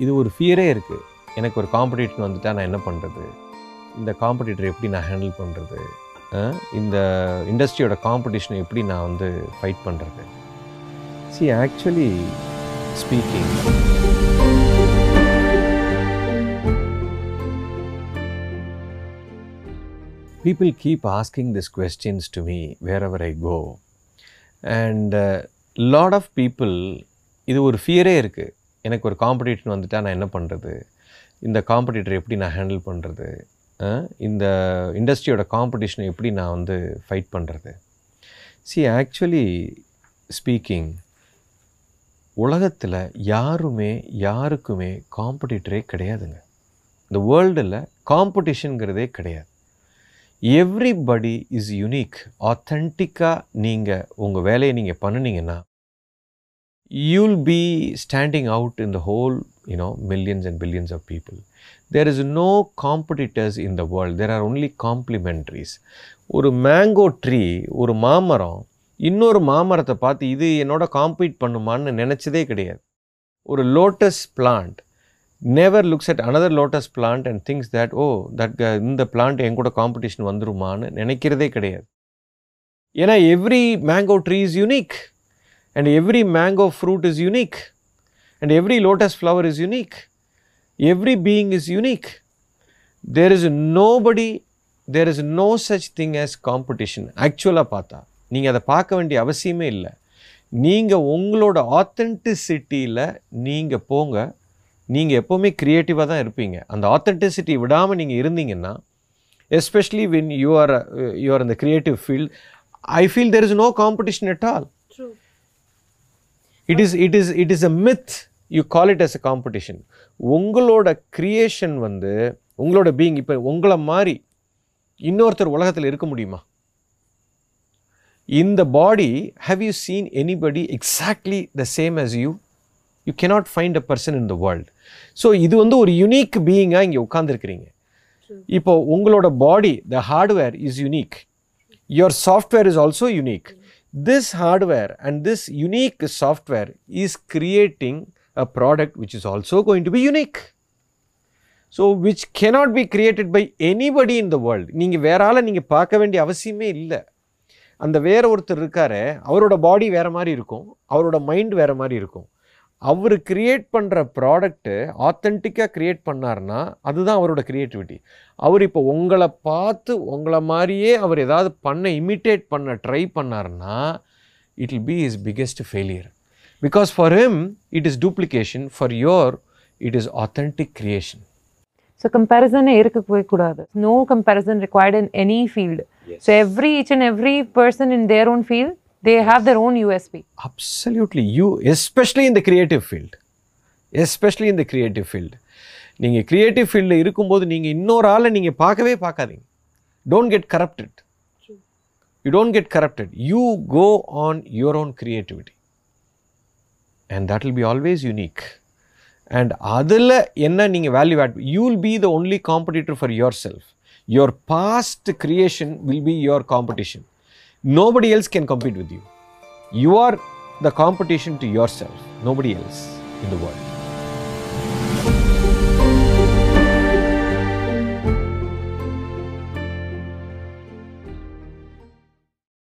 இது ஒரு ஃபியரே இருக்குது எனக்கு ஒரு காம்படிஷன் வந்துட்டால் நான் என்ன பண்ணுறது இந்த காம்படிட்டர் எப்படி நான் ஹேண்டில் பண்ணுறது இந்த இண்டஸ்ட்ரியோட காம்படிஷனை எப்படி நான் வந்து ஃபைட் பண்ணுறது C actually speaking people keep asking this questions to me wherever I go and lot of people இது ஒரு ஃபியரே இருக்குது எனக்கு ஒரு காம்படிஷன் வந்துட்டால் நான் என்ன பண்ணுறது இந்த காம்படிட்டர் எப்படி நான் ஹேண்டில் பண்ணுறது இந்த இண்டஸ்ட்ரியோட காம்படிஷனை எப்படி நான் வந்து ஃபைட் பண்ணுறது சி ஆக்சுவலி ஸ்பீக்கிங் உலகத்தில் யாருமே யாருக்குமே காம்படிட்டரே கிடையாதுங்க. இந்த வேர்ல்டில் காம்படிஷனுங்கிறதே கிடையாது. எவ்ரிபடி இஸ் யுனிக் ஆத்தென்டிக்காக நீங்கள் உங்கள் வேலையை நீங்கள் பண்ணினீங்கன்னா you'll be standing out in the whole you know millions and billions of people. There is no competitors in the world. There are only complementaries. ஒரு மேங்கோ ட்ரீ ஒரு மாமரம் இன்னொரு மாமரத்தை பார்த்து இது என்னோட காம்பீட் பண்ணுமான்னு நினச்சதே கிடையாது. ஒரு lotus plant never looks at another lotus plant and things that oh that இந்த பிளான்ட் என் கூட காம்படிஷன் வந்துருமான்னு நினைக்கிறதே கிடையாது. ஏன்னா every mango tree is unique and every mango fruit is unique. And every lotus flower is unique. Every being is unique. There is nobody there is no such thing as competition. ஆக்சுவலாக பார்த்தா நீங்கள் அதை பார்க்க வேண்டிய அவசியமே இல்லை. நீங்கள் உங்களோட ஆத்தென்டிசிட்டியில் நீங்கள் போங்க. நீங்கள் எப்போவுமே க்ரியேட்டிவாக தான் இருப்பீங்க. அந்த ஆத்தென்டிசிட்டி விடாமல் நீங்கள் இருந்தீங்கன்னா especially when you are you are இந்த creative field I feel there is no competition at all True. It is it is it is a myth you call it as a competition உங்களோட creation வந்து உங்களோட being இப்போ உங்களை மாதிரி இன்னொருத்தர் உலகத்தில் இருக்க முடியுமா? இந்த body how you seen anybody exactly the same as you you cannot find a person in the world so இது வந்து ஒரு யுனிக் பீயிங்காக இங்கே உட்காந்துருக்கிறீங்க. இப்போ உங்களோட body the hardware is unique your software is also unique. This hardware and this unique software is creating a product which is also going to be unique. So which cannot be created by anybody in the world நீங்கள் வேற நீங்கள் பார்க்க வேண்டிய அவசியமே இல்லை அந்த வேற ஒருத்தர் இருக்கார் அவரோட பாடி வேறு மாதிரி இருக்கும் அவரோட மைண்ட் வேறு மாதிரி இருக்கும் அவர் கிரியேட் பண்ணுற ப்ராடக்ட்டு ஆத்தென்டிக்காக கிரியேட் பண்ணார்னா அதுதான் அவரோட க்ரியேட்டிவிட்டி அவர் இப்போ உங்களை பார்த்து உங்களை மாதிரியே அவர் ஏதாவது பண்ண இமிட்டேட் பண்ண ட்ரை பண்ணார்னா it will be is biggest failure because for him it is duplication for your it is authentic creation so கம்பேரிசனே இருக்கவே கூடாது. No comparison required in any field. So every each and every person in their own field they have their own usp absolutely. You especially in the creative field. Especially in the creative field. நீங்கள் creative ஃபீல்டில் இருக்கும்போது நீங்கள் இன்னொரு ஆளை நீங்கள் பார்க்கவே பார்க்காதீங்க. Don't get corrupted you don't get corrupted you go on your own creativity and that will be always unique and அதில் என்ன நீங்கள் value add you will be the only competitor for yourself your past creation will be your competition nobody else can compete with you. You are the competition to yourself, nobody else in the world.